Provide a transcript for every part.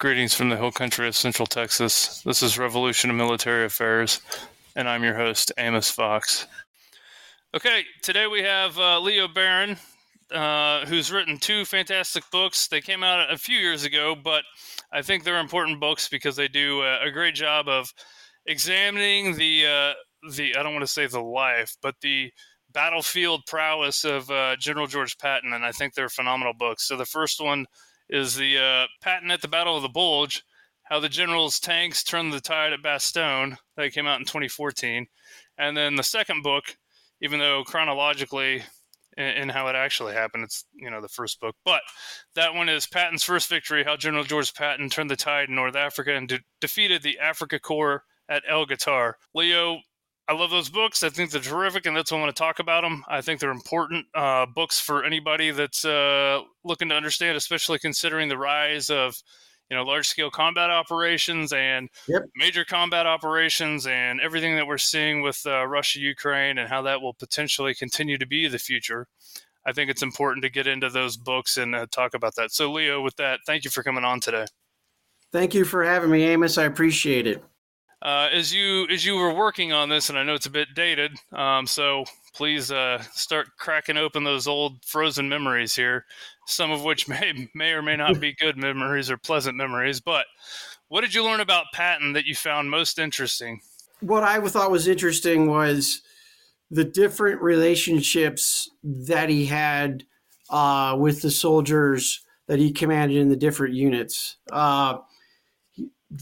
Greetings from the hill country of Central Texas. This is Revolution of Military Affairs, and I'm your host, Amos Fox. Okay, today we have uh, Leo Barron, uh, who's written two fantastic books. They came out a few years ago, but I think they're important books because they do a, a great job of examining the uh, the I don't want to say the life, but the battlefield prowess of uh, General George Patton, and I think they're phenomenal books. So the first one is the uh, Patton at the Battle of the Bulge, how the general's tanks turned the tide at Bastogne. That came out in 2014, and then the second book, even though chronologically and how it actually happened. It's you know the first book, but that one is Patton's first victory: how General George Patton turned the tide in North Africa and de- defeated the Afrika Korps at El Guettar. Leo, I love those books. I think they're terrific, and that's why I want to talk about them. I think they're important uh, books for anybody that's uh, looking to understand, especially considering the rise of you know large scale combat operations and yep. major combat operations and everything that we're seeing with uh, Russia Ukraine and how that will potentially continue to be the future. I think it's important to get into those books and uh, talk about that. So Leo, with that, thank you for coming on today. Thank you for having me, Amos. I appreciate it. Uh, as you as you were working on this, and I know it's a bit dated, um, so please uh, start cracking open those old frozen memories here some of which may may or may not be good memories or pleasant memories. But what did you learn about Patton that you found most interesting? What I thought was interesting was the different relationships that he had uh, with the soldiers that he commanded in the different units. Uh,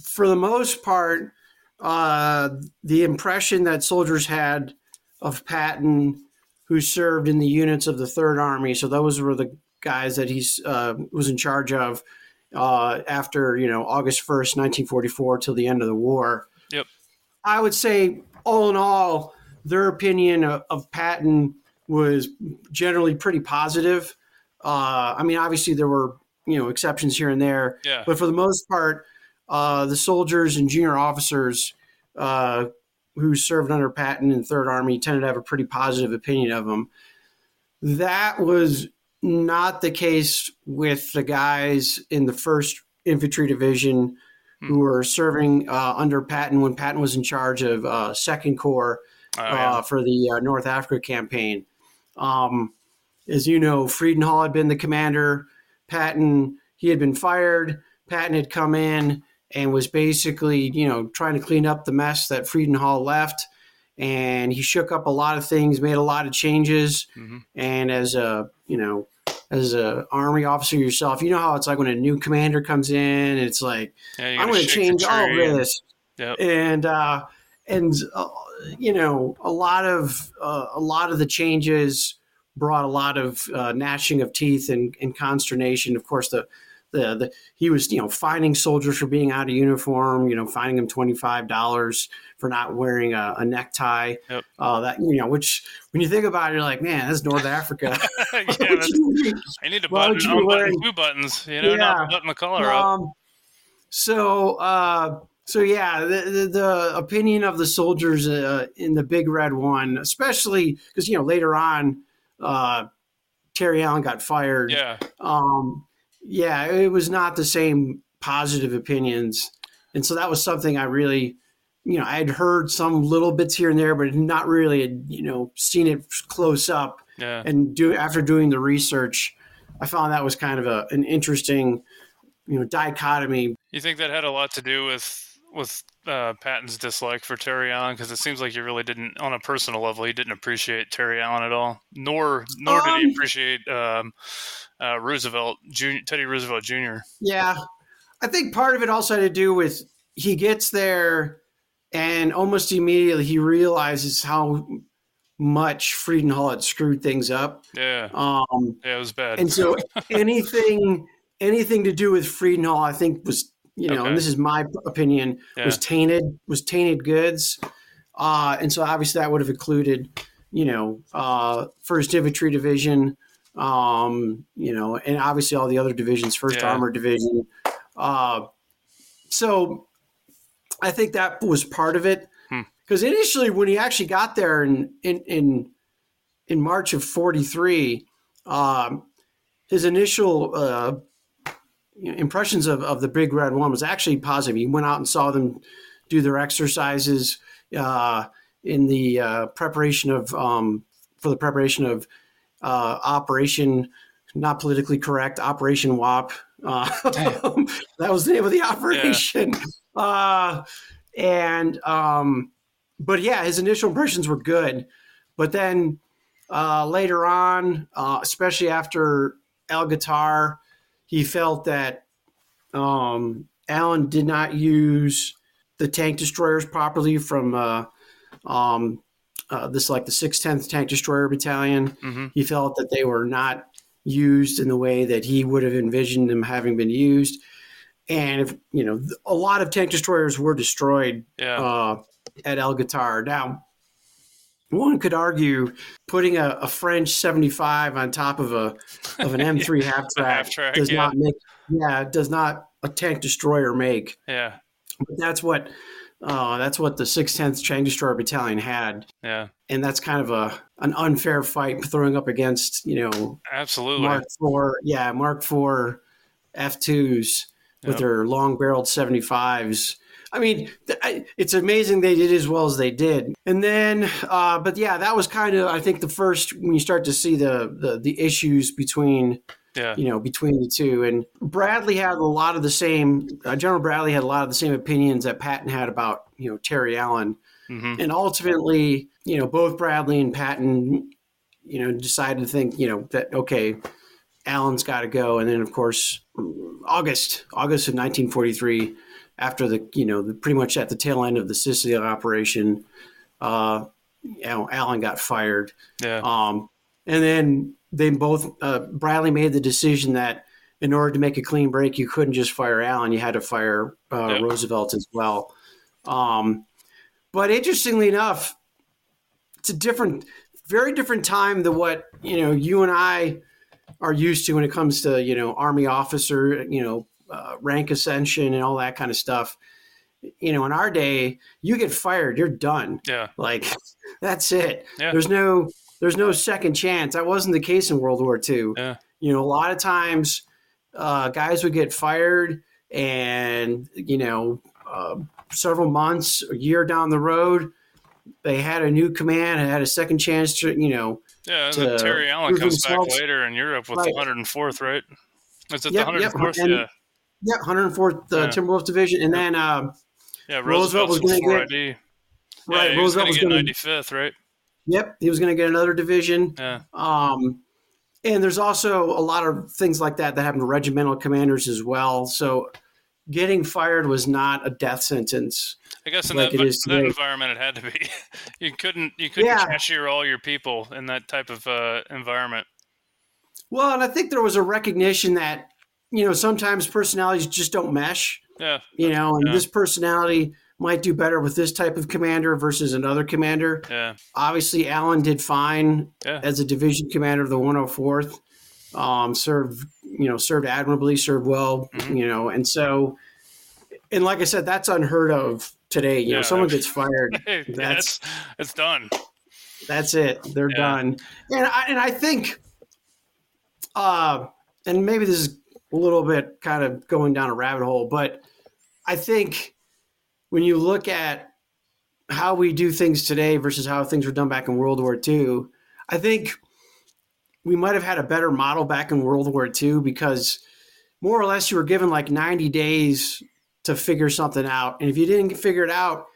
for the most part, uh, the impression that soldiers had of Patton, who served in the units of the Third Army, so those were the guys that he uh, was in charge of uh, after you know August first, nineteen forty four, till the end of the war. Yep. I would say, all in all, their opinion of, of Patton was generally pretty positive. Uh, I mean, obviously there were you know exceptions here and there, yeah. but for the most part, uh, the soldiers and junior officers uh, who served under Patton in Third Army tended to have a pretty positive opinion of him. That was not the case with the guys in the first infantry division who hmm. were serving uh, under Patton when Patton was in charge of uh, Second Corps oh, yeah. uh, for the uh, North Africa campaign. Um, as you know, Fredendall had been the commander. Patton he had been fired. Patton had come in and was basically, you know, trying to clean up the mess that Fredendall left. And he shook up a lot of things, made a lot of changes. Mm-hmm. And as a you know, as a army officer yourself, you know how it's like when a new commander comes in, it's like yeah, I'm going to change all this, yep. and uh, and uh, you know a lot of uh, a lot of the changes brought a lot of uh, gnashing of teeth and, and, consternation. Of course, the the, the he was you know fining soldiers for being out of uniform, you know, fining them twenty five dollars for not wearing a, a necktie. Yep. Uh, that you know, which when you think about it, you're like, man, that's North Africa. yeah, that's- I need to button, you wearing- two buttons, you know, Yeah. not button the collar up. um, so, uh, so yeah, the, the, the opinion of the soldiers uh, in the Big Red One, especially because you know later on, uh, Terry Allen got fired. Yeah, Um, yeah, it was not the same positive opinions, and so that was something I really, you know, I had heard some little bits here and there, but not really, had, you know, seen it close up yeah, and do after doing the research, I found that was kind of a, an interesting, you know, dichotomy. You think that had a lot to do with with uh, Patton's dislike for Terry Allen? Because it seems like he really didn't, on a personal level, he didn't appreciate Terry Allen at all. Nor nor did he Um, appreciate um, uh, Roosevelt, Jr., Teddy Roosevelt Jr. Yeah, I think part of it also had to do with he gets there, and almost immediately he realizes how much Fredendall had screwed things up. Yeah, Um, yeah, it was bad. and so anything anything to do with Fredendall, I think was you know, Okay. and this is my opinion, was tainted was tainted goods, uh, and so obviously that would have included you know uh, First Infantry Division, um, you know, and obviously all the other divisions, First Yeah. Armored Division. Uh, so I think that was part of it Hmm. because initially when he actually got there in in in, in March of '43, um, his initial uh, impressions of, of the Big Red One was actually positive. He went out and saw them do their exercises uh, in the uh, preparation of um, for the preparation of uh, Operation, not politically correct, Operation WOP. Uh, that was the name of the operation. Uh, and um, but yeah, his initial impressions were good, but then uh, later on, uh, especially after El Guettar, he felt that um, Allen did not use the tank destroyers properly from uh, um, uh, this, like the 610th Tank Destroyer Battalion. hmm He felt that they were not used in the way that he would have envisioned them having been used. And if you know, a lot of tank destroyers were destroyed Yeah, uh, at El Guettar. Now, one could argue putting a, a French 75 on top of a of an M3 half track does yeah. not make yeah does not a tank destroyer make. yeah, But that's what uh, that's what the 610th Tank Destroyer Battalion had, yeah, and that's kind of a an unfair fight throwing up against you know absolutely. Mark Four, yeah, Mark Four F twos with Yep. their long barreled 75s. I mean, it's amazing they did as well as they did. And then, uh, but yeah, that was kind of I think the first when you start to see the the, the issues between Yeah, you know between the two. And Bradley had a lot of the same. Uh, General Bradley had a lot of the same opinions that Patton had about you know Terry Allen. hmm And ultimately, you know, both Bradley and Patton, you know, decided to think, you know, that okay, Allen's got to go. And then, of course, August, August of 1943, after the, you know, the, pretty much at the tail end of the Sicily operation, uh, you know, Allen got fired. yeah, Um, and then they both, uh, Bradley made the decision that in order to make a clean break, you couldn't just fire Allen, you had to fire uh, Yeah. Roosevelt as well. Um, but interestingly enough, it's a different, very different time than what you know you and I are used to when it comes to you know army officer, you know, uh, rank ascension and all that kind of stuff. You know, in our day, you get fired, you're done. yeah, Like that's it. Yeah. There's no there's no second chance. That wasn't the case in World War II. Yeah. You know, a lot of times uh, guys would get fired, and you know, uh, several months, a year down the road, they had a new command and had a second chance to you know. yeah. And to Terry Allen comes back later in Europe with Right. the 104th, right? Is it Yep, the yep, 104th? and- yeah, Yeah, 104th uh, Yeah. Timberwolf Division, and then um, yeah. Roosevelt was Roosevelt's gonna get- ID. right, yeah, Roosevelt going was to get going to 95th, right? Yep, he was going to get another division. Yeah, Um, and there's also a lot of things like that that happen to regimental commanders as well. So getting fired was not a death sentence. I guess in Like that, that environment, it had to be. you couldn't you couldn't Yeah. cashier all your people in that type of uh, environment. Well, and I think there was a recognition that you know, sometimes personalities just don't mesh. Yeah. You know, and Yeah. this personality might do better with this type of commander versus another commander. Yeah. Obviously, Allen did fine Yeah. as a division commander of the 104th. Um, served, you know, served admirably, served well, Mm-hmm. you know, and so, and like I said, that's unheard of today. You know, someone gets fired, that's that's it's done. that's it. They're Yeah. done. And I, and I think, uh, and maybe this is a little bit kind of going down a rabbit hole, but I think when you look at how we do things today versus how things were done back in World War II, I think we might have had a better model back in World War II because more or less you were given like 90 days to figure something out. And if you didn't figure it out,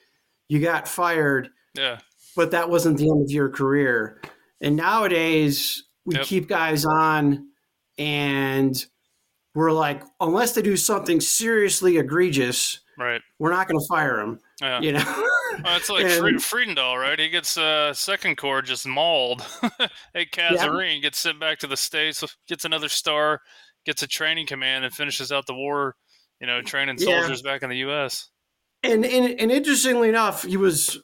you got fired Yeah. but that wasn't the end of your career. And nowadays, we Yep. keep guys on, and we're like, unless they do something seriously egregious, Right. we're not going to fire him. Yeah. You know, Well, it's like And- Fredendall, right? He gets uh, second corps just mauled. hey, Kasserine gets sent back to the States, gets another star, gets a training command, and finishes out the war, you know, training Yeah. soldiers back in the U.S. and, and and interestingly enough, he was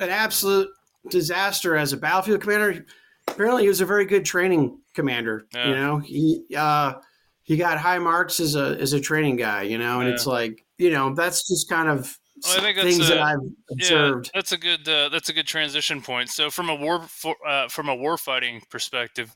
an absolute disaster as a battlefield commander. Apparently, he was a very good training commander. Yeah. You know, he uh, he got high marks as a as a training guy. You know, and Yeah. it's like you know that's just kind of Well, I think that's things that I've observed. Yeah, that's a good uh, that's a good transition point. So, from a war for, uh, from a warfighting perspective,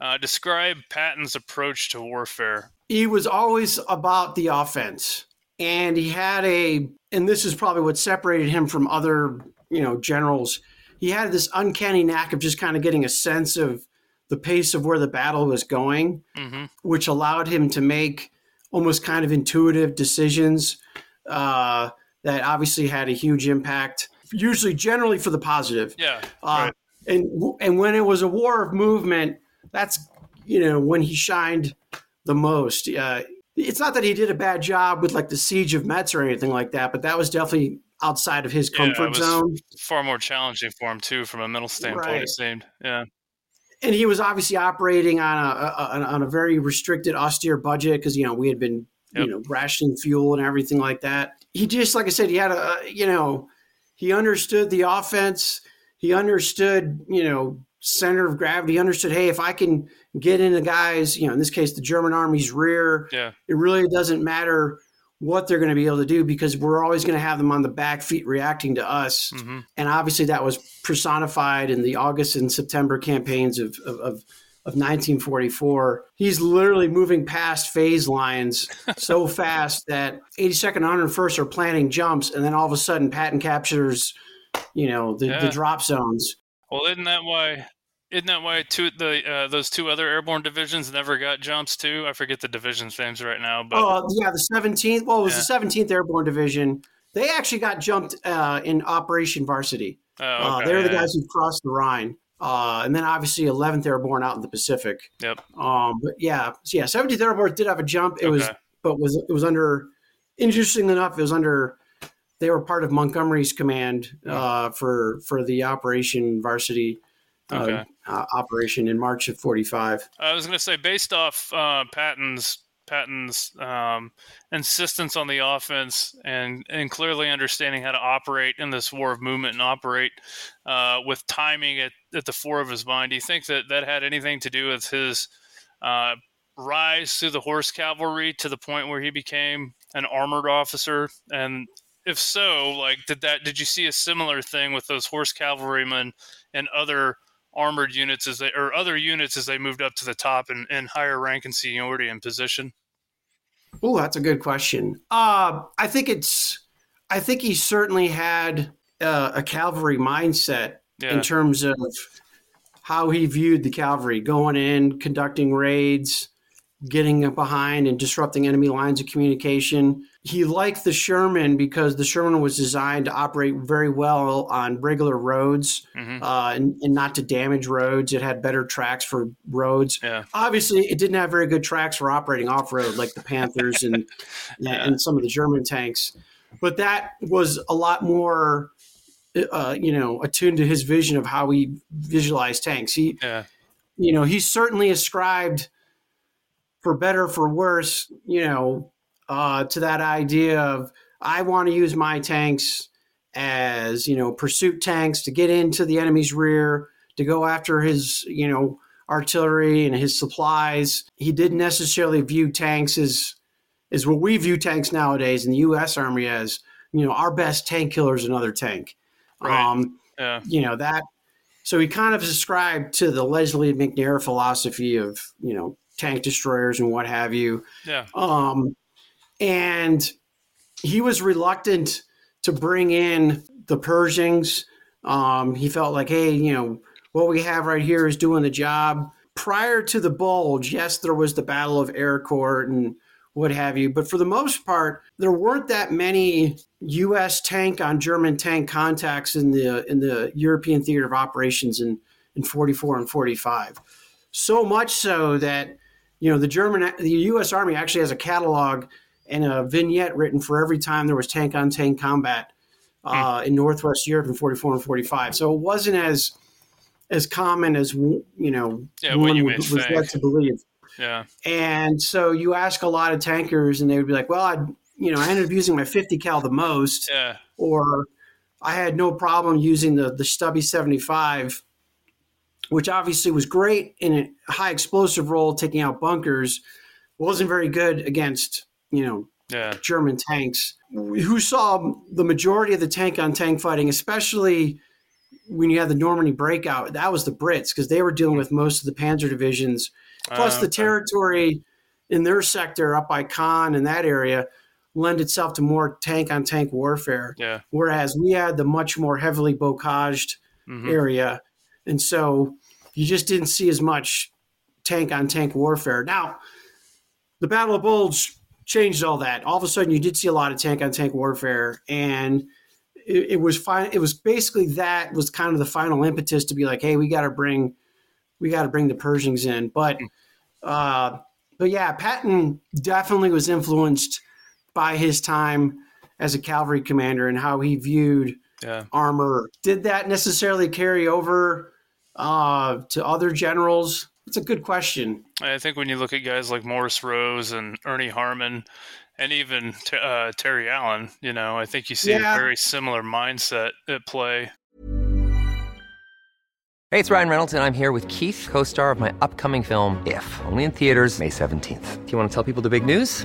uh, describe Patton's approach to warfare. he was always about the offense and he had a and this is probably what separated him from other you know generals he had this uncanny knack of just kind of getting a sense of the pace of where the battle was going hmm which allowed him to make almost kind of intuitive decisions uh, that obviously had a huge impact usually generally for the positive Yeah, uh, right. and and when it was a war of movement, that's you know when he shined the most. Uh, it's not that he did a bad job with like the siege of Metz or anything like that, but that was definitely outside of his Yeah, comfort was zone. Far more challenging for him too, from a mental standpoint. Right. It seemed. Yeah. And he was obviously operating on a, a on a very restricted, austere budget because you know we had been Yep. you know rationing fuel and everything like that. He just like I said, he had a you know he understood the offense. He understood you know center of gravity. He understood hey if I can get into guys you know in this case the German army's rear, Yeah. it really doesn't matter what they're going to be able to do because we're always going to have them on the back feet reacting to us. hmm And obviously, that was personified in the August and September campaigns of, of, of, of 1944. He's literally moving past phase lines so fast that 82nd and 101st are planning jumps, and then all of a sudden, Patton captures, you know, the, the drop zones. Well, isn't that why? Isn't that why two the uh, those two other airborne divisions never got jumps too? I forget the divisions names right now, but Oh, yeah, the 17th. Well, it was Yeah. the 17th Airborne Division. They actually got jumped uh, in Operation Varsity. oh, Uh, okay, they were the guys who crossed the Rhine. Uh, and then obviously 11th Airborne out in the Pacific. Yep. Um, but yeah, so yeah, 17th Airborne did have a jump. It was, but was it was under. Interestingly enough, it was under. They were part of Montgomery's command uh, for for the Operation Varsity uh, Okay. uh, operation in March of 45. I was going to say, based off uh, Patton's Patton's um, insistence on the offense and and clearly understanding how to operate in this war of movement and operate uh, with timing at, at the fore of his mind, do you think that that had anything to do with his uh, rise through the horse cavalry to the point where he became an armored officer? And if so, like, did that did you see a similar thing with those horse cavalrymen and other armored units as they or other units as they moved up to the top and, and higher rank and seniority and position? Oh, that's a good question. Uh, I think it's. I think he certainly had uh, a cavalry mindset Yeah. in terms of how he viewed the cavalry going in, conducting raids, getting behind and disrupting enemy lines of communication. He liked the Sherman because the Sherman was designed to operate very well on regular roads Mhm. uh, and, and not to damage roads. It had better tracks for roads. Yeah. Obviously, it didn't have very good tracks for operating off road like the Panthers and Yeah. and some of the German tanks. But that was a lot more, uh, you know, attuned to his vision of how he visualized tanks. He, Yeah. you know, he certainly ascribed for better or for worse, you know, uh, to that idea of I want to use my tanks as you know pursuit tanks to get into the enemy's rear to go after his you know artillery and his supplies. He didn't necessarily view tanks as is what we view tanks nowadays in the U.S. Army as you know our best tank killer is another tank. Right. Um, Yeah. you know that so he kind of subscribed to the Lesley McNair philosophy of you know tank destroyers and what have you. Yeah. um, and he was reluctant to bring in the pershings. Um, he felt like hey you know what we have right here is doing the job. Prior to the bulge yes there was the battle of Arracourt and what have you but for the most part there weren't that many us tank on german tank contacts in the in the european theater of operations in in 44 and 45 so much so that you know the german the us army actually has a catalog and a vignette written for every time there was tank on tank combat uh, in northwest europe in 44 and 45 so it wasn't as as common as you know Yeah, one you was led to believe Yeah. and so you ask a lot of tankers, and they would be like, "Well, I, you know, I ended up using my 50 cal the most, Yeah. or I had no problem using the the stubby 75, which obviously was great in a high explosive role, taking out bunkers. wasn't very good against you know Yeah. German tanks. Who saw the majority of the tank on tank fighting, especially when you had the Normandy breakout? That was the Brits because they were dealing with most of the Panzer divisions. Plus, Uh, the territory in their sector up by Caen and that area lend itself to more tank on tank warfare. Yeah. Whereas we had the much more heavily bocaged Mhm. area. And so you just didn't see as much tank on tank warfare. Now, the Battle of Bulge changed all that. All of a sudden, you did see a lot of tank on tank warfare, and it, it was fine. It was basically that was kind of the final impetus to be like, hey, we got to bring, we got to bring the Pershings in. But, uh, but yeah, Patton definitely was influenced by his time as a cavalry commander and how he viewed Yeah. armor. Did that necessarily carry over uh, to other generals? It's a good question. I think when you look at guys like Maurice Rose and Ernie Harmon, and even uh, Terry Allen, you know, I think you see Yeah. a very similar mindset at play. Hey, it's Ryan Reynolds, and I'm here with Keith, co star of my upcoming film, If, only in theaters, May 17th. Do you want to tell people the big news?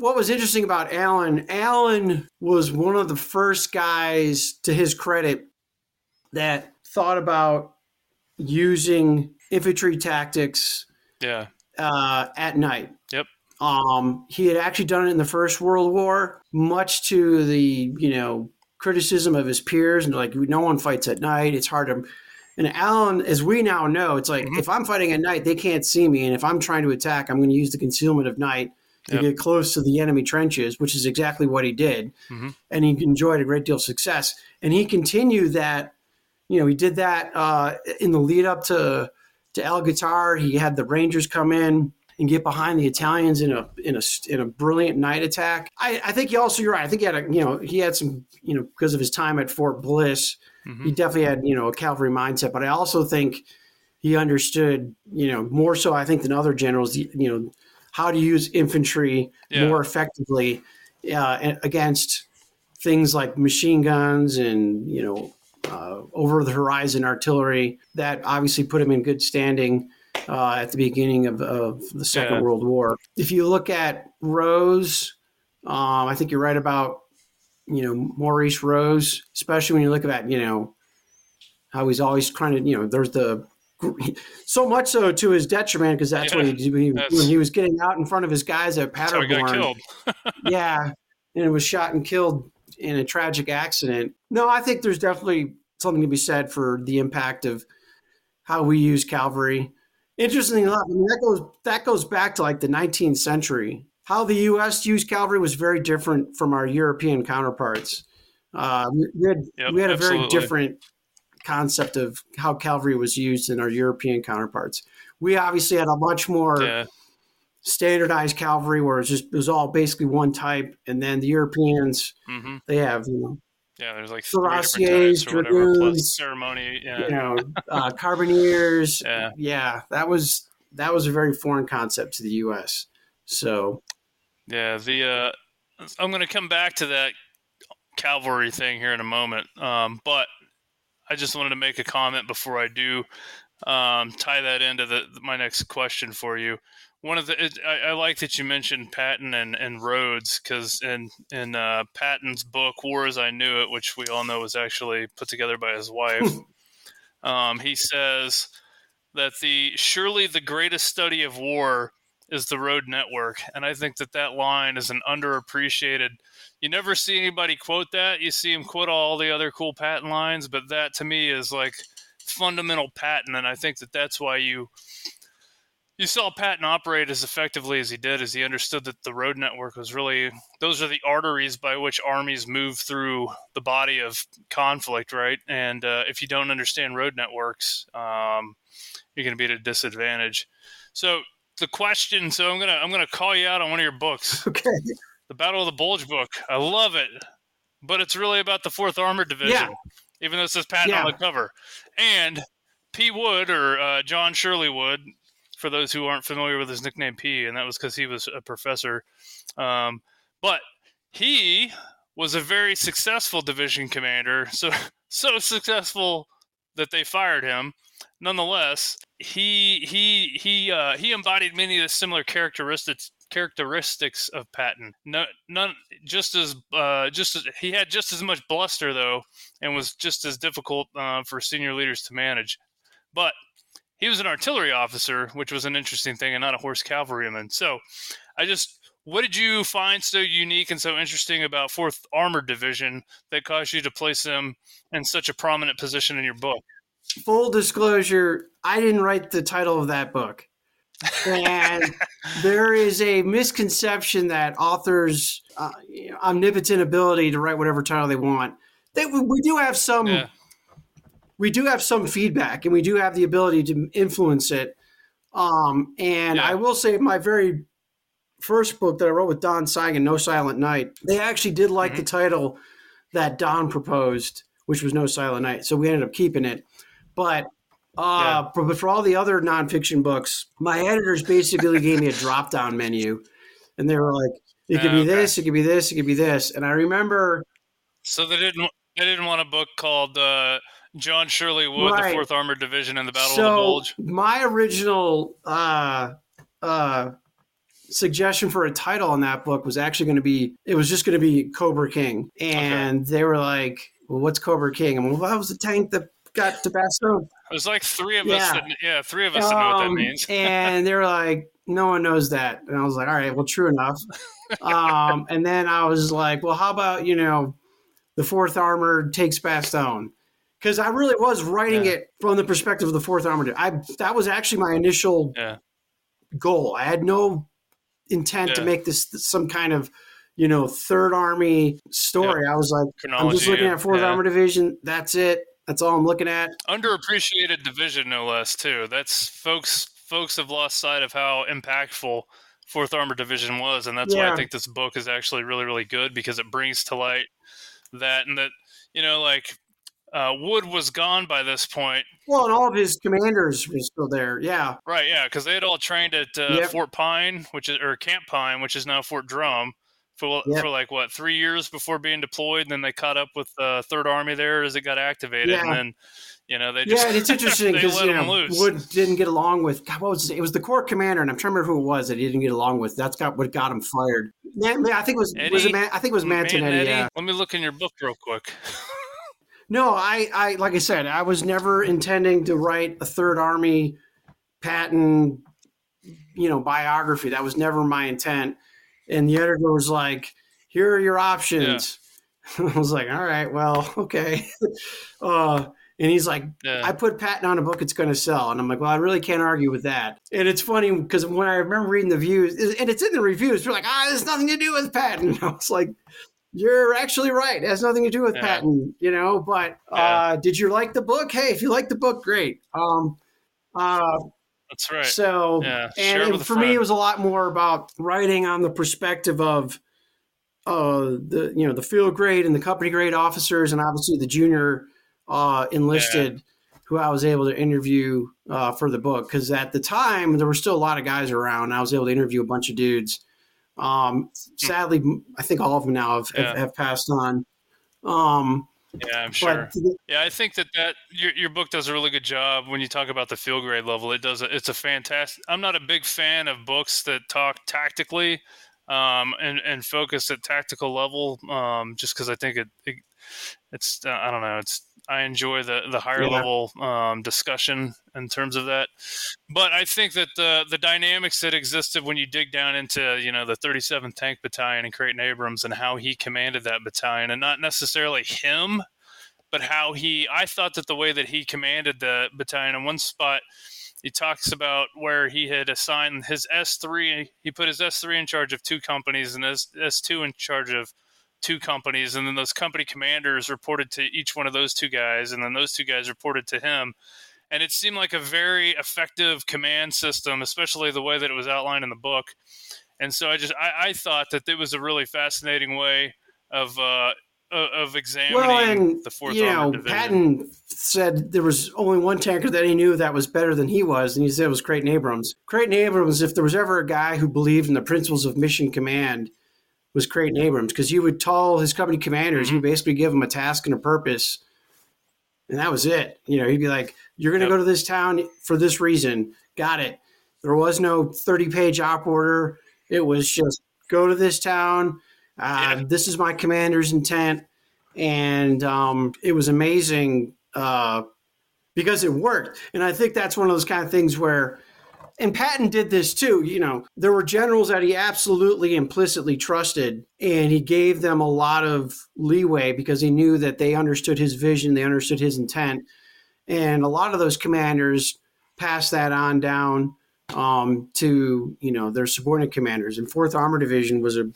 what was interesting about Allen, Allen was one of the first guys, to his credit, that thought about using infantry tactics Yeah. uh, at night. Yep. Um, he had actually done it in the First World War, much to the you know criticism of his peers, and like no one fights at night. It's hard to. And Allen, as we now know, it's like if I'm fighting at night, they can't see me, and if I'm trying to attack, I'm going to use the concealment of night to Yep. get close to the enemy trenches, which is exactly what he did, Mhm. and he enjoyed a great deal of success. And he continued that. You know, he did that uh, in the lead up to to El Guettar. He had the Rangers come in and get behind the Italians in a in a in a brilliant night attack. I, I think he also you're right. I think he had a you know he had some you know because of his time at Fort Bliss, he definitely had you know a cavalry mindset. But I also think he understood you know more so I think than other generals you know how to use infantry Yeah. more effectively uh, against things like machine guns and you know uh, over the horizon artillery that obviously put him in good standing uh, at the beginning of, of the Second Yeah. World War. If you look at Rose, Um, I think you're right about you know Maurice Rose, especially when you look at you know how he's always trying to you know there's the so much so to his detriment because that's Yeah, what he when, he when he was getting out in front of his guys at That's how he got Paderborn. yeah, and it was shot and killed in a tragic accident. No, I think there's definitely something to be said for the impact of how we use cavalry. Interestingly enough, I mean, that goes that goes back to like the 19th century. How the U.S. used cavalry was very different from our European counterparts. Uh, we, we had Yep, we had a very different concept of how cavalry was used in our European counterparts. We obviously had a much more Yeah, standardized cavalry where it's just it was all basically one type, and then the Europeans hmm they have you know yeah. There's like three different Cuirassiers, types or whatever, plus dragoons, ceremony. Yeah, you know uh, carbineers. Yeah. that was that was a very foreign concept to the U.S. So Yeah, the uh, I'm going to come back to that cavalry thing here in a moment, um, but I just wanted to make a comment before I do um, tie that into the my next question for you. One of the it, I, I like that you mentioned Patton and, and roads because in in uh, Patton's book War as I Knew It, which we all know was actually put together by his wife, um, he says that the surely the greatest study of war is the road network and i think that that line is an underappreciated you never see anybody quote that you see him quote all the other cool Patton lines but that to me is like fundamental Patton and i think that that's why you you saw Patton operate as effectively as he did, as he understood that the road network was really those are the arteries by which armies move through the body of conflict, right? And uh, if you don't understand road networks, um, you're going to be at a disadvantage. So the question, so I'm gonna I'm gonna call you out on one of your books, okay, the Battle of the Bulge book. I love it, but it's really about the Fourth Armored Division, Yeah. even though it says Patton on the cover. And P. Wood or uh, John Shirley Wood, for those who aren't familiar with his nickname P, and that was because he was a professor. Um, but he was a very successful division commander, so so successful that they fired him. Nonetheless, he he he uh, he embodied many of the similar characteristics characteristics of Patton. No, none just as uh, just as he had just as much bluster though, and was just as difficult uh, for senior leaders to manage. But he was an artillery officer, which was an interesting thing, and not a horse cavalryman. So, I just what did you find so unique and so interesting about Fourth Armored Division that caused you to place them in such a prominent position in your book? full disclosure, I didn't write the title of that book. And there is a misconception that authors uh, you know, omnipotent ability to write whatever title they want. They, we, do have some Yeah. we do have some feedback and we do have the ability to influence it. Um, and Yeah. I will say my very first book that I wrote with Don Cygan, No Silent Night, they actually did like the title that Don proposed, which was No Silent Night. So we ended up keeping it. But uh, but, but for all the other nonfiction books, my editors basically gave me a drop down menu. And they were like, it could be Okay. this, it could be this, it could be this. And I remember So they didn't they didn't want a book called uh, John Shirley Wood, the Fourth Armored Division, in the Battle so of the Bulge. my original uh, uh, suggestion for a title on that book was actually going to be it was just going to be Cobra King, and they were like, "Well, what's Cobra King?" And well, that was the tank that got to Bastogne. There's like three of us. Yeah. That, yeah, three of us that know what that Um, means. and they were like, "No one knows that," and I was like, "All right, well, true enough." um, and then I was like, "Well, how about you know, the Fourth Armored takes Bastogne?" Because I really was writing Yeah. it from the perspective of the Fourth Armored. I that was actually my initial Yeah. goal. I had no intent to make this some kind of you know Third Army story. I was like, I'm just looking at Fourth yeah. Armored Division. That's it. That's all I'm looking at. Underappreciated division, no less. Too. That's folks. Folks have lost sight of how impactful Fourth Armored Division was, and that's why I think this book is actually really, really good because it brings to light that and that you know, like uh, Wood was gone by this point, Well, and all of his commanders were still there. Yeah. right? Yeah, because they had all trained at uh, Yep. Fort Pine, which is or Camp Pine, which is now Fort Drum. For Yep. for like what three years before being deployed. And then they caught up with the Third Army there as it got activated, and then you know they just Yeah, it's interesting because you know. Wood didn't get along with God, what was it? it was the corps commander, and I'm trying to remember who it was that he didn't get along with. That's got what got him fired. Man, I think it was was it Man, I think it was Manton Eddy. Mantonetti? Yeah. Let me look in your book real quick. No, I, I like I said, I was never intending to write a Third Army Patton, you know, biography. That was never my intent. And the editor was like, "Here are your options." I was like, "All right, well, okay." uh, and he's like, Yeah. "I put Patton on a book; it's going to sell." And I'm like, "Well, I really can't argue with that." And it's funny because when I remember reading the views, and it's in the reviews, they're like, "Ah, there's nothing to do with Patton. I was like. You're actually right. It has nothing to do with Yeah. Patton, you know. But uh, did you like the book? Hey, if you like the book, great. Um, uh, That's right. so, Yeah, and, share it and with for me, it was a lot more about writing on the perspective of uh, the you know the field grade and the company grade officers, and obviously the junior uh, enlisted who I was able to interview uh, for the book. Because at the time, there were still a lot of guys around. I was able to interview a bunch of dudes. Um, sadly, I think all of them now have, have, have passed on. Um, Yeah, I'm sure. but Yeah, I think that that your your book does a really good job when you talk about the field grade level. It does. a- It's a fantastic. I'm not a big fan of books that talk tactically, um, and and focus at tactical level, um, just because I think it, it it's uh, I don't know. It's I enjoy the the higher Yeah. level um, discussion in terms of that. But I think that the the dynamics that existed when you dig down into you know the 37th Tank Battalion and Creighton Abrams and how he commanded that battalion, and not necessarily him, but how he I thought that the way that he commanded the battalion in one spot he talks about where he had assigned his S3 he put his S3 in charge of two companies and his S2 in charge of two companies and then those company commanders reported to each one of those two guys and then those two guys reported to him and it seemed like a very effective command system especially the way that it was outlined in the book and so I just I, I thought that it was a really fascinating way of uh, of of examining well, and the fourth you know, division. Patton said there was only one tanker that he knew that was better than he was, and he said it was Creighton Abrams. Creighton Abrams, if there was ever a guy who believed in the principles of mission command, was Creighton Abrams because you would tell his company commanders, Mm-hmm. you basically give them a task and a purpose, and that was it. You know, he'd be like, "You're going to Yep. go to this town for this reason. Got it." There was no 30 page op order. It was just go to this town. Uh, Yeah. This is my commander's intent. And um, it was amazing uh, because it worked. And I think that's one of those kind of things where, and Patton did this too. You know, there were generals that he absolutely implicitly trusted, and he gave them a lot of leeway because he knew that they understood his vision, they understood his intent. And a lot of those commanders passed that on down um, to you know their subordinate commanders. And Fourth Armor Division was a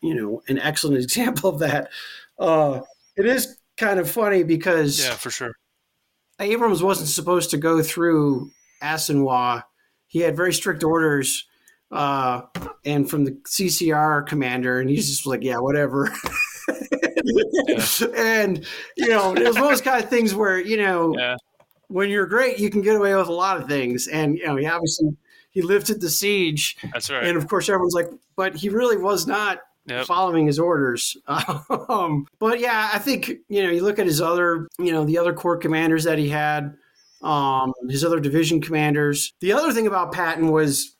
you know an excellent example of that. Uh, it is kind of funny because yeah, for sure. Abrams wasn't supposed to go through Assenois. He had very strict orders, uh, and from the CCR commander, and he's just like, yeah, whatever. and you know, it was one of those kind of things where you know, Yeah. when you're great, you can get away with a lot of things, and you know, he obviously he lifted the siege, That's right. and of course, everyone's like, but he really was not Yep. following his orders. Um, but yeah, I think you know you look at his other, you know, the other corps commanders that he had, um, his other division commanders. The other thing about Patton was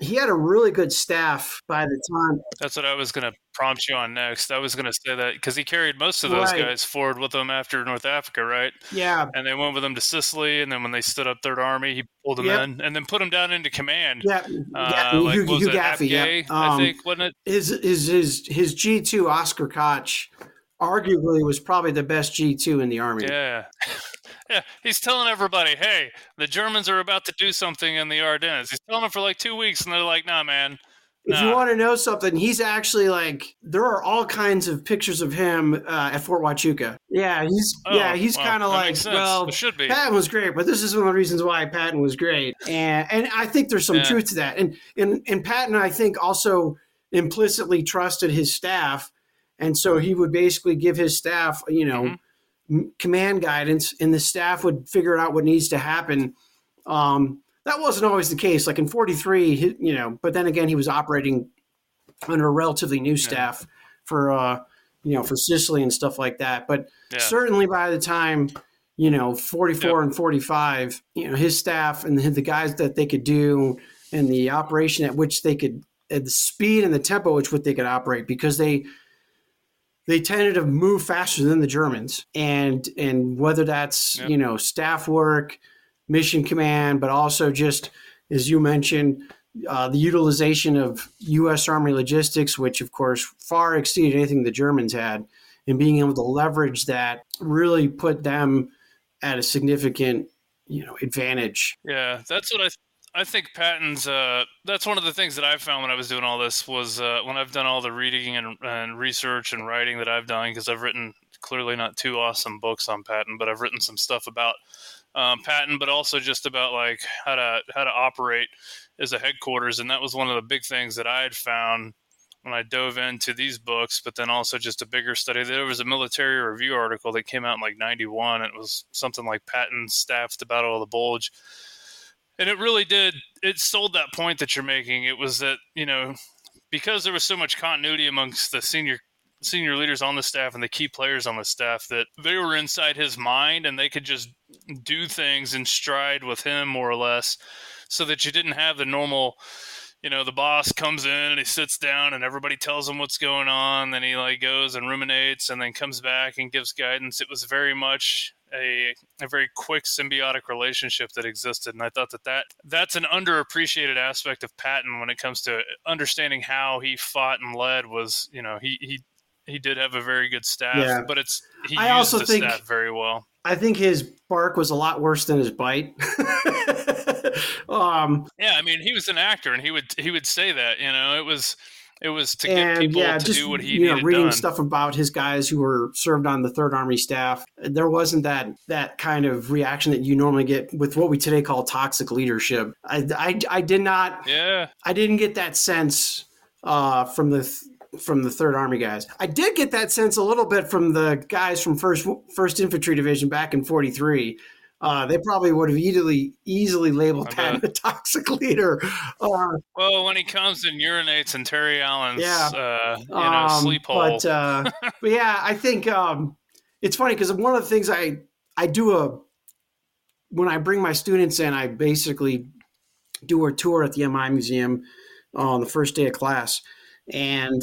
he had a really good staff by the time. That's what I was going to prompt you on next. I was going to say that because he carried most of those Right. guys forward with him after North Africa, right? Yeah, And they went with him to Sicily, and then when they stood up Third Army, he pulled them Yep. in, and then put them down into command. yeah, Uh, yeah. like, Hugh, Gaffey, yeah. Um, I think, wasn't it? his his his his G two Oscar Koch arguably was probably the best G two in the army. Yeah. yeah. He's telling everybody, hey, the Germans are about to do something in the Ardennes. He's telling them for like two weeks, and they're like, nah, man. If you want to know something, he's actually like there are all kinds of pictures of him uh, at Fort Huachuca. Yeah, he's Oh, yeah, he's well, kind of like well, It should be. Patton was great, but this is one of the reasons why Patton was great, and and I think there's some Yeah. truth to that. And and and Patton, I think, also implicitly trusted his staff, and so he would basically give his staff, you know, Mm-hmm. Command guidance, and the staff would figure out what needs to happen. Um, that wasn't always the case. Like in '43, you know, but then again, he was operating under a relatively new staff for uh, you know for Sicily and stuff like that. But Yeah. certainly by the time you know 44 and 45, you know his staff and the, the guys that they could do and the operation at which they could at the speed and the tempo at which they could operate because they they tended to move faster than the Germans, and and whether that's Yep. you know staff work, mission command, but also just as you mentioned, uh, the utilization of U.S. Army logistics, which of course far exceeded anything the Germans had, and being able to leverage that really put them at a significant you know advantage. Yeah, that's what I I think Patton's uh that's one of the things that I found when I was doing all this was uh when I've done all the reading and, and research and writing that I've done because I've written clearly not two awesome books on Patton, but I've written some stuff about um, Patton, but also just about like how to how to operate as a headquarters, and that was one of the big things that I had found when I dove into these books, but then also just a bigger study. There was a military review article that came out in like 91. It was something like Patton staffed the Battle of the Bulge. And it really did, it sold that point that you're making. It was that, you know, because there was so much continuity amongst the senior senior leaders on the staff and the key players on the staff that they were inside his mind and they could just do things in stride with him more or less so that you didn't have the normal you know the boss comes in and he sits down and everybody tells him what's going on then he like goes and ruminates and then comes back and gives guidance it was very much a, a very quick symbiotic relationship that existed and i thought that, that that's an underappreciated aspect of patton when it comes to understanding how he fought and led was you know he he he did have a very good staff Yeah. but it's he I used also the think- staff very well I think his bark was a lot worse than his bite. um, Yeah, I mean, he was an actor, and he would he would say that. You know, it was it was to get and people yeah, to just do what he you know, reading done. stuff about his guys who were served on the Third Army staff, there wasn't that that kind of reaction that you normally get with what we today call toxic leadership. I I, I did not Yeah, I didn't get that sense uh, from the from the Third Army guys. I did get that sense a little bit from the guys from First First Infantry Division back in '43. Uh, they probably would have easily easily labeled Patton a toxic leader. Uh, well, when he comes and urinates in Terry Allen's, Yeah. uh, you know, um, sleep hole. But uh, but yeah, I think um, it's funny because one of the things I I do a when I bring my students in, I basically do a tour at the MI Museum on the first day of class, and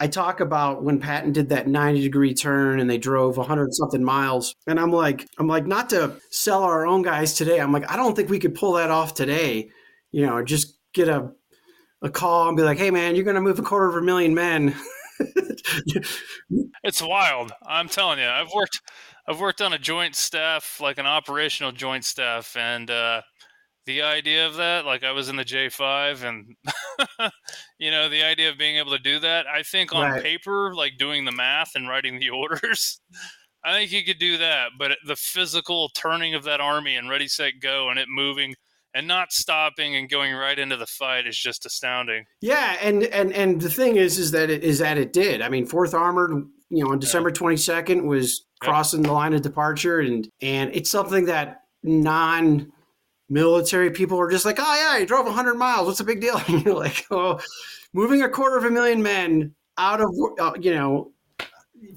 I talk about when Patton did that 90 degree turn and they drove 100 something miles. And I'm like, I'm like, not to sell our own guys today. I'm like, I don't think we could pull that off today. You know, just get a a call and be like, hey man, you're gonna move a quarter of a million men. it's wild. I'm telling you, I've worked I've worked on a joint staff, like an operational joint staff, and uh, the idea of that, like I was in the J5, and you know, the idea of being able to do that, I think on Right. paper, like doing the math and writing the orders. I think you could do that, but the physical turning of that army and ready, set, go, and it moving and not stopping and going right into the fight is just astounding. Yeah, and and and the thing is, is that it is that it did. I mean, Fourth Armored, you know, on December twenty second was Yep. crossing the line of departure, and and it's something that non military people are just like, oh yeah, he drove hundred miles. What's the big deal? And you're like, oh, moving a quarter of a million men out of uh, you know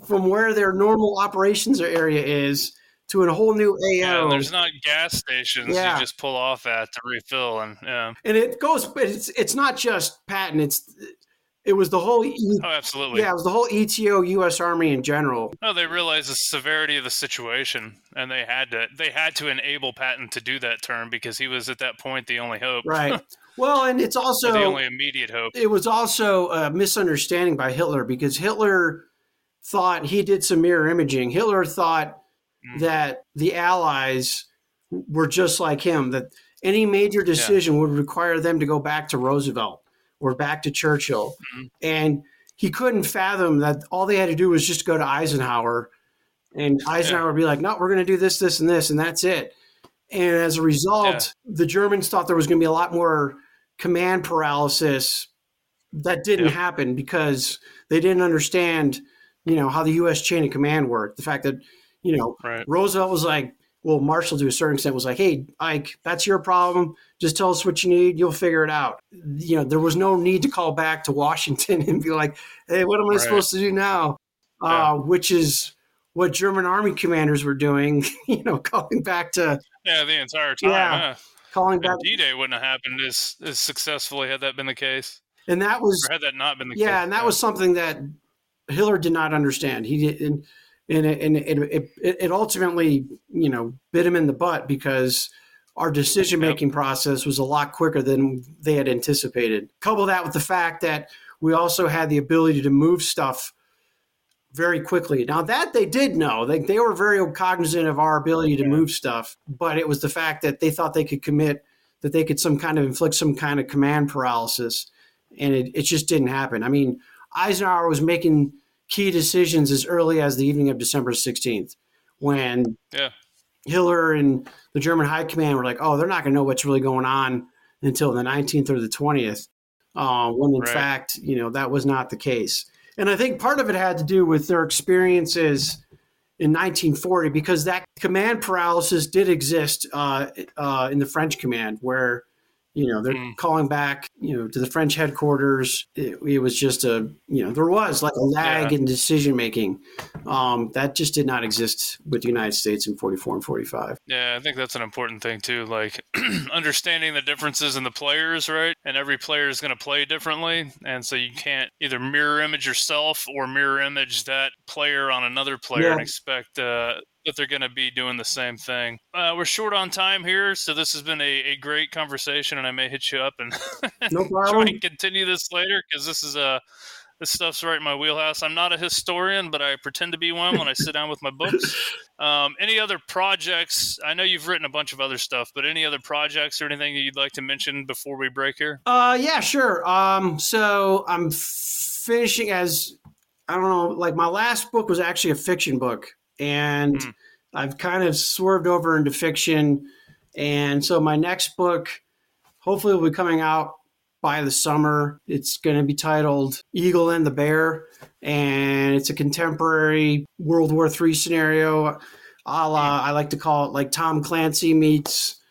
from where their normal operations area is to a whole new AO. Yeah, there's not gas stations Yeah. you just pull off at to refill, and yeah, and it goes, but it's it's not just Patton. It's it was the whole. E- oh, absolutely. Yeah, it was the whole ETO U.S. Army in general. No, they realized the severity of the situation, and they had to they had to enable Patton to do that term because he was at that point the only hope, Right. well, and it's also the only immediate hope. it was also a misunderstanding by Hitler because Hitler thought he did some mirror imaging. Hitler thought Mm. that the Allies were just like him. That any major decision would require them to go back to Roosevelt or back to Churchill, Mhm. and he couldn't fathom that all they had to do was just go to Eisenhower, and Eisenhower would be like, "No, we're going to do this, this, and this, and that's it." And as a result, the Germans thought there was going to be a lot more command paralysis. That didn't Yep. happen because they didn't understand, you know, how the U.S. chain of command worked. The fact that, you know, Right. Roosevelt was like, well, Marshall to a certain extent was like, "Hey, Ike, that's your problem. Just tell us what you need. You'll figure it out." You know, there was no need to call back to Washington and be like, "Hey, what am I Right. supposed to do now?" Yeah. Uh, which is what German army commanders were doing. You know, calling back to Yeah, the entire time. Yeah. Yeah. calling back, D Day wouldn't have happened as, as successfully had that been the case, and that was or had that not been the case. yeah, and that was something that Hitler did not understand. He did, and and it, and it, it, it ultimately, you know, bit him in the butt because our decision making process was a lot quicker than they had anticipated. Couple that with the fact that we also had the ability to move stuff very quickly. Now that they did know, they, they were very cognizant of our ability to move stuff, but it was the fact that they thought they could commit, that they could some kind of inflict some kind of command paralysis, and it, it just didn't happen. I mean, Eisenhower was making key decisions as early as the evening of December 16th when Yeah. Hitler and the German High Command were like, oh, they're not going to know what's really going on until the 19th or the 20th. Uh, when in Right. fact, you know, that was not the case. And I think part of it had to do with their experiences in 1940 because that command paralysis did exist uh, uh, in the French command where you know they're Mm. calling back you know to the French headquarters it, it was just a you know there was like a lag Yeah. in decision making um, that just did not exist with the United States in 44 and 45 Yeah, I think that's an important thing too. Like understanding the differences in the players, right? And every player is going to play differently, and so you can't either mirror image yourself or mirror image that player on another player and expect uh, that they're going to be doing the same thing. Uh, we're short on time here, so this has been a, a great conversation, and I may hit you up and No try and continue this later because this is a. this stuff's right in my wheelhouse. I'm not a historian, but I pretend to be one when I sit down with my books. Um, any other projects? I know you've written a bunch of other stuff, but any other projects or anything that you'd like to mention before we break here? Uh, yeah, sure. Um, so I'm finishing as I don't know, like my last book was actually a fiction book, and Mm. I've kind of swerved over into fiction, and so my next book, hopefully, will be coming out by the summer. It's going to be titled Eagle and the Bear, and it's a contemporary World War III scenario. A la, I like to call it like Tom Clancy meets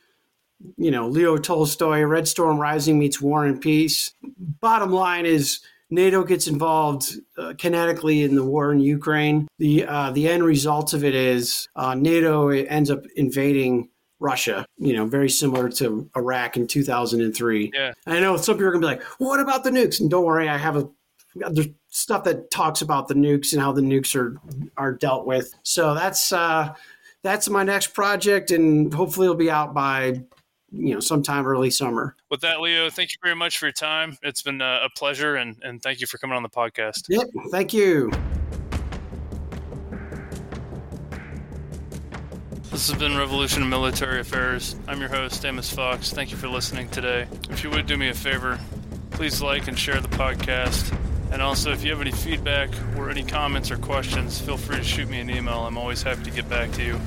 you know, Leo Tolstoy, Red Storm Rising meets War and Peace. Bottom line is NATO gets involved uh, kinetically in the war in Ukraine. The uh, the end result of it is uh, NATO ends up invading Russia. You know, very similar to Iraq in 2003. Yeah. And I know some people are gonna be like, "What about the nukes?" And don't worry, I have a there's stuff that talks about the nukes and how the nukes are are dealt with. So that's uh, that's my next project, and hopefully it'll be out by you know sometime early summer. With that, Leo, thank you very much for your time. It's been uh, a pleasure, and, and thank you for coming on the podcast. Yep. Thank you. This has been Revolution in Military Affairs. I'm your host, Amos Fox. Thank you for listening today. If you would do me a favor, please like and share the podcast. And also, if you have any feedback or any comments or questions, feel free to shoot me an email. I'm always happy to get back to you.